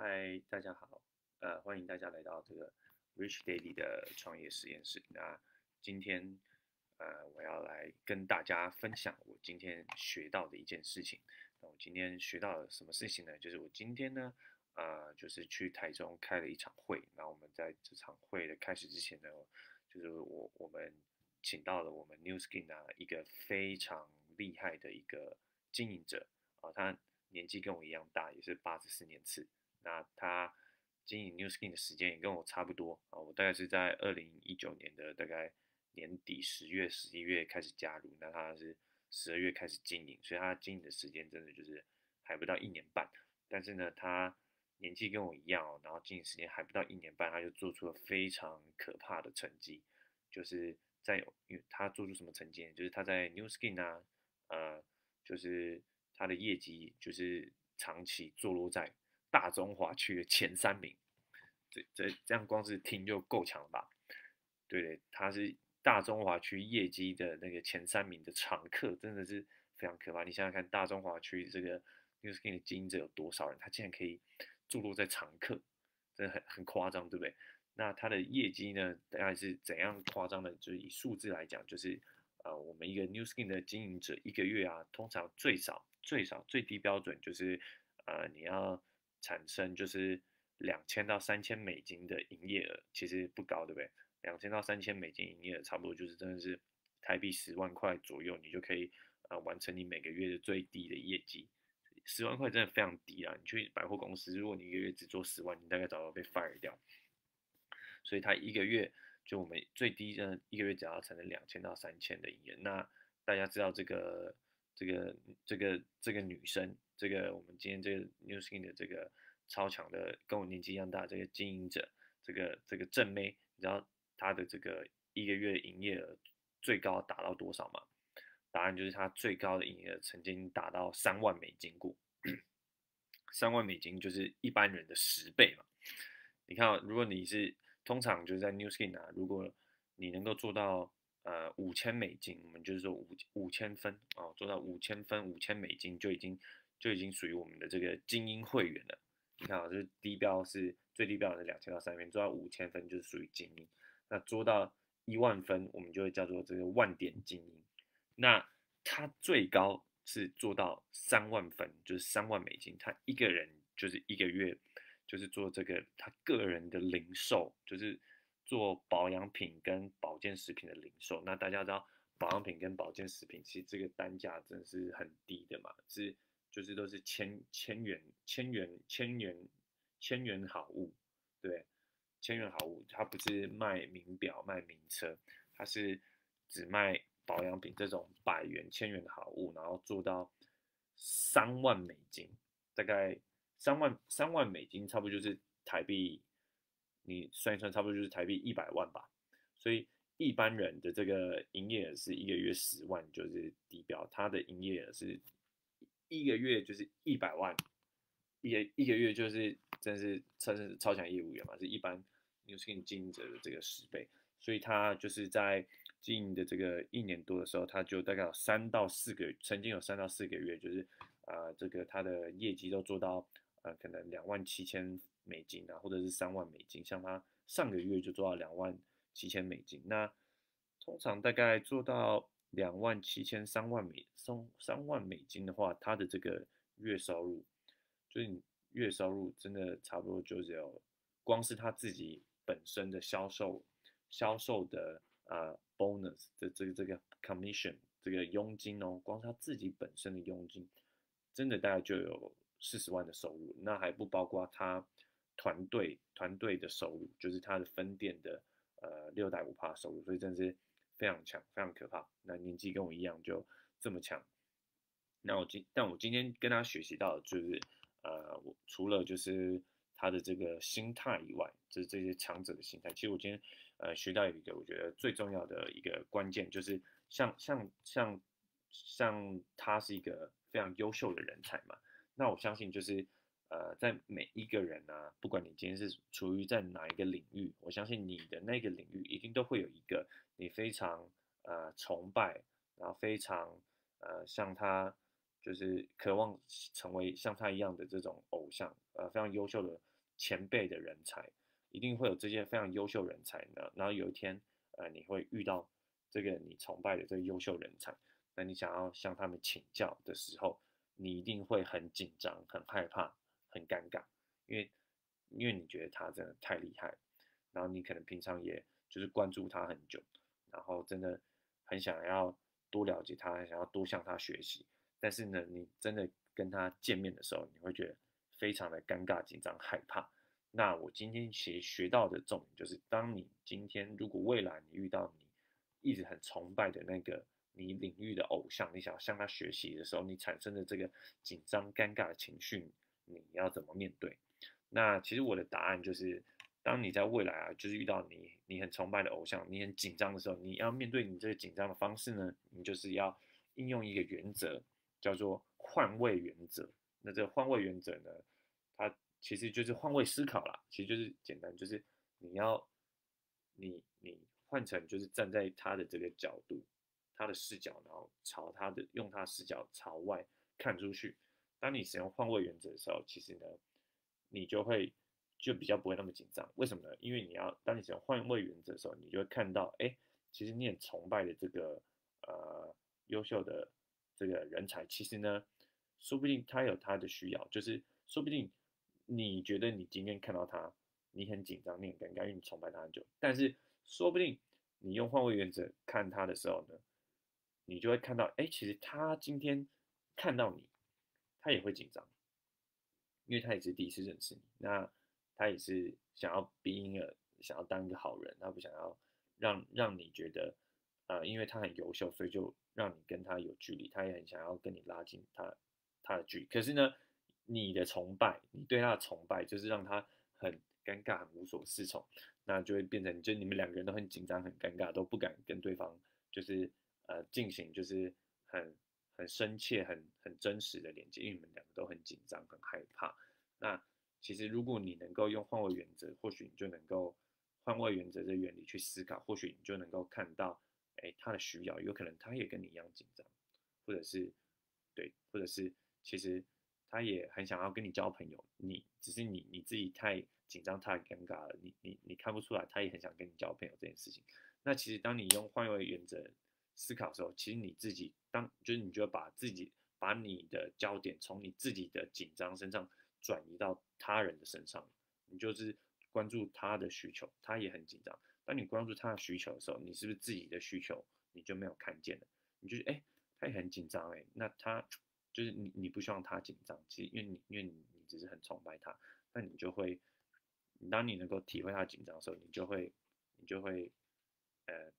嗨，大家好，呃，欢迎大家来到这个 Rich Daily 的创业实验室。那今天，呃，我要来跟大家分享我今天学到的一件事情。那我今天学到了什么事情呢？就是我今天呢，呃，就是去台中开了一场会。那我们在这场会的开始之前呢，就是我我们请到了我们 New Skin 啊一个非常厉害的一个经营者啊，他年纪跟我一样大，也是八十四年次。那他经营 New Skin 的时间也跟我差不多啊，我大概是在二零一九年的大概年底十月、十一月开始加入，那他是十二月开始经营，所以他经营的时间真的就是还不到一年半。但是呢，他年纪跟我一样哦，然后经营时间还不到一年半，他就做出了非常可怕的成绩，就是在因为他做出什么成绩呢，就是他在 New Skin 啊，呃，就是他的业绩就是长期坐落在。大中华区的前三名，这这这样光是听就够强了吧？对对，他是大中华区业绩的那个前三名的常客，真的是非常可怕。你想想看，大中华区这个 New Skin 的经营者有多少人？他竟然可以坐落在常客，真的很很夸张，对不对？那他的业绩呢，大概是怎样夸张的？就是以数字来讲，就是呃，我们一个 New Skin 的经营者一个月啊，通常最少最少最低标准就是呃，你要。产生就是两千到三千美金的营业额，其实不高，对不对？两千到三千美金营业额，差不多就是真的是台币十万块左右，你就可以呃完成你每个月的最低的业绩。十万块真的非常低啊！你去百货公司，如果你一个月只做十万，你大概早就被 fire 掉。所以他一个月就我们最低的一个月只要产生两千到三千的营业。那大家知道这个这个这个这个女生？这个我们今天这个 New Skin 的这个超强的，跟我年纪一样大这个经营者，这个这个正妹，你知道她的这个一个月营业额最高达到多少吗？答案就是她最高的营业额曾经达到三万美金过，三万美金就是一般人的十倍嘛。你看，如果你是通常就是在 New Skin 啊，如果你能够做到呃五千美金，我们就是说五五千分哦，做到五千分五千美金就已经。就已经属于我们的这个精英会员了。你看啊，就是低标是最低标是两千到三千，做到五千分就是属于精英。那做到一万分，我们就会叫做这个万点精英。那他最高是做到三万分，就是三万美金。他一个人就是一个月就是做这个他个人的零售，就是做保养品跟保健食品的零售。那大家知道保养品跟保健食品其实这个单价真的是很低的嘛，是。就是都是千千元、千元、千元、千元好物，对，千元好物，它不是卖名表、卖名车，它是只卖保养品这种百元、千元的好物，然后做到三万美金，大概三万三万美金，差不多就是台币，你算一算，差不多就是台币一百万吧。所以一般人的这个营业额是一个月十万，就是底标，他的营业额是。一个月就是一百万，一个一个月就是真是真是超强业务员嘛，是一般 New Skin 经营者的这个十倍，所以他就是在经营的这个一年多的时候，他就大概有三到四个，曾经有三到四个月，就是啊这个他的业绩都做到呃可能两万七千美金啊，或者是三万美金，像他上个月就做到两万七千美金，那通常大概做到。两万七千三万美三三万美金的话，他的这个月收入，就是月收入真的差不多就只有，光是他自己本身的销售销售的呃 bonus 的这个这个 commission 这个佣金哦，光他自己本身的佣金，真的大概就有四十万的收入，那还不包括他团队团队的收入，就是他的分店的呃六代五趴收入，所以真是。非常强，非常可怕。那年纪跟我一样，就这么强。那我今，但我今天跟他学习到的就是，呃，我除了就是他的这个心态以外，就是这些强者的心态。其实我今天，呃，学到一个我觉得最重要的一个关键，就是像像像像他是一个非常优秀的人才嘛。那我相信就是。呃，在每一个人呢，不管你今天是处于在哪一个领域，我相信你的那个领域一定都会有一个你非常呃崇拜，然后非常呃像他就是渴望成为像他一样的这种偶像，呃，非常优秀的前辈的人才，一定会有这些非常优秀人才呢。然后有一天，呃，你会遇到这个你崇拜的这个优秀人才，那你想要向他们请教的时候，你一定会很紧张、很害怕、很尴尬，因为因为你觉得他真的太厉害，然后你可能平常也就是关注他很久，然后真的很想要多了解他，想要多向他学习。但是呢，你真的跟他见面的时候，你会觉得非常的尴尬、紧张、害怕。那我今天其实学到的重点就是，当你今天如果未来你遇到你一直很崇拜的那个你领域的偶像，你想要向他学习的时候，你产生的这个紧张、尴尬的情绪，你要怎么面对？那其实我的答案就是，当你在未来啊，就是遇到你你很崇拜的偶像，你很紧张的时候，你要面对你这个紧张的方式呢，你就是要应用一个原则。叫做换位原则。那这个换位原则呢，它其实就是换位思考啦，其实就是简单，就是你要你你换成就是站在他的这个角度，他的视角，然后朝他的用他视角朝外看出去。当你使用换位原则的时候，其实呢，你就会就比较不会那么紧张。为什么呢？因为你要当你使用换位原则的时候，你就会看到，哎，其实你很崇拜的这个呃优秀的。这个人才其实呢，说不定他有他的需要，就是说不定你觉得你今天看到他，你很紧张，你很尴尬，因为你崇拜他很久。但是说不定你用换位原则看他的时候呢，你就会看到，哎，其实他今天看到你，他也会紧张，因为他也是第一次认识你，那他也是想要 be in a 想要当一个好人，他不想要让让你觉得。呃，因为他很优秀，所以就让你跟他有距离，他也很想要跟你拉近他他的距离。可是呢，你的崇拜，你对他的崇拜，就是让他很尴尬、很无所适从，那就会变成，就你们两个人都很紧张、很尴尬，都不敢跟对方就是呃进行就是很很深切、很很真实的连接，因为你们两个都很紧张、很害怕。那其实如果你能够用换位原则，或许你就能够换位原则的原理去思考，或许你就能够看到。哎，他的需要有可能他也跟你一样紧张，或者是对，或者是其实他也很想要跟你交朋友，你只是你你自己太紧张太尴尬了，你你你看不出来他也很想跟你交朋友这件事情。那其实当你用换位原则思考的时候，其实你自己当就是你就把自己把你的焦点从你自己的紧张身上转移到他人的身上，你就是关注他的需求，他也很紧张。当你关注他的需求的时候，你是不是自己的需求你就没有看见了？你就是哎，他也很紧张哎，那他就是你，你不希望他紧张，其实因为你因为你你只是很崇拜他，那你就会，当你能够体会他紧张的时候，你就会你就会呃，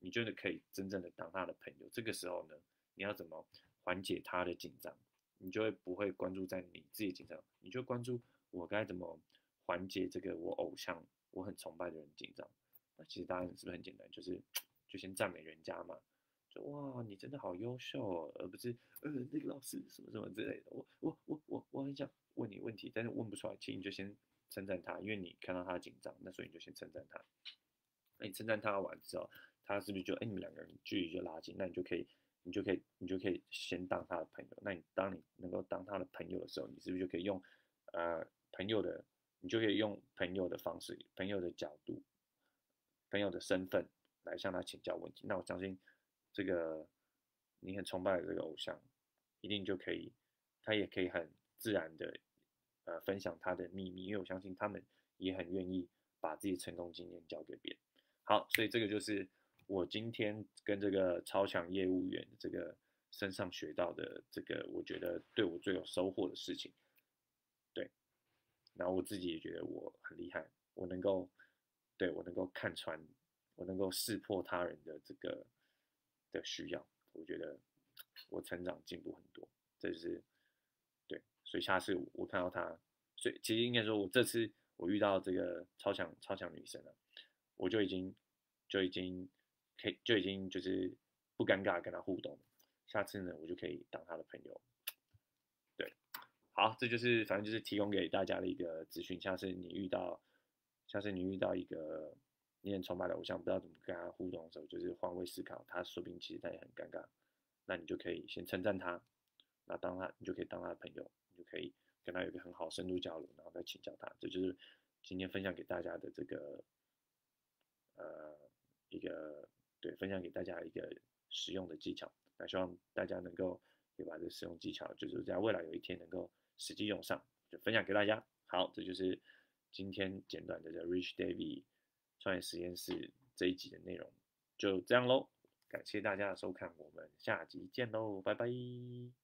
你真的可以真正的当他的朋友。这个时候呢，你要怎么缓解他的紧张？你就会不会关注在你自己紧张，你就关注我该怎么缓解这个我偶像我很崇拜的人紧张。那其实答案是不是很简单？就是就先赞美人家嘛，就哇，你真的好优秀哦，而不是呃那个老师什么什么之类的。我我我我我很想问你问题，但是问不出来，其实你就先称赞他，因为你看到他紧张，那所以你就先称赞他。那你称赞他完之后，他是不是就哎你们两个人距离就拉近？那你就可以你就可以你就可以先当他的朋友。那你当你能够当他的朋友的时候，你是不是就可以用呃朋友的，你就可以用朋友的方式，朋友的角度。朋友的身份来向他请教问题，那我相信这个你很崇拜的这个偶像，一定就可以，他也可以很自然的呃分享他的秘密，因为我相信他们也很愿意把自己成功经验交给别人。好，所以这个就是我今天跟这个超强业务员这个身上学到的这个，我觉得对我最有收获的事情。对，然后我自己也觉得我很厉害，我能够。对我能够看穿，我能够识破他人的这个的需要，我觉得我成长进步很多。这是对，所以下次我看到他，所以其实应该说，我这次我遇到这个超强超强女生了，我就已经就已经可以就已经就是不尴尬跟他互动。下次呢，我就可以当他的朋友。对，好，这就是反正就是提供给大家的一个资讯。下次你遇到。像是你遇到一个你很崇拜的偶像，不知道怎么跟他互动的时候，就是换位思考，他说不定其实他也很尴尬，那你就可以先称赞他，那当他你就可以当他的朋友，你就可以跟他有一个很好深度交流，然后再请教他。这就是今天分享给大家的这个呃一个对分享给大家一个实用的技巧。那希望大家能够也把这使用技巧，就是在未来有一天能够实际用上，就分享给大家。好，这就是今天简短的 Rich David 创业实验室这一集的内容，就这样喽。感谢大家的收看，我们下集见喽，拜拜。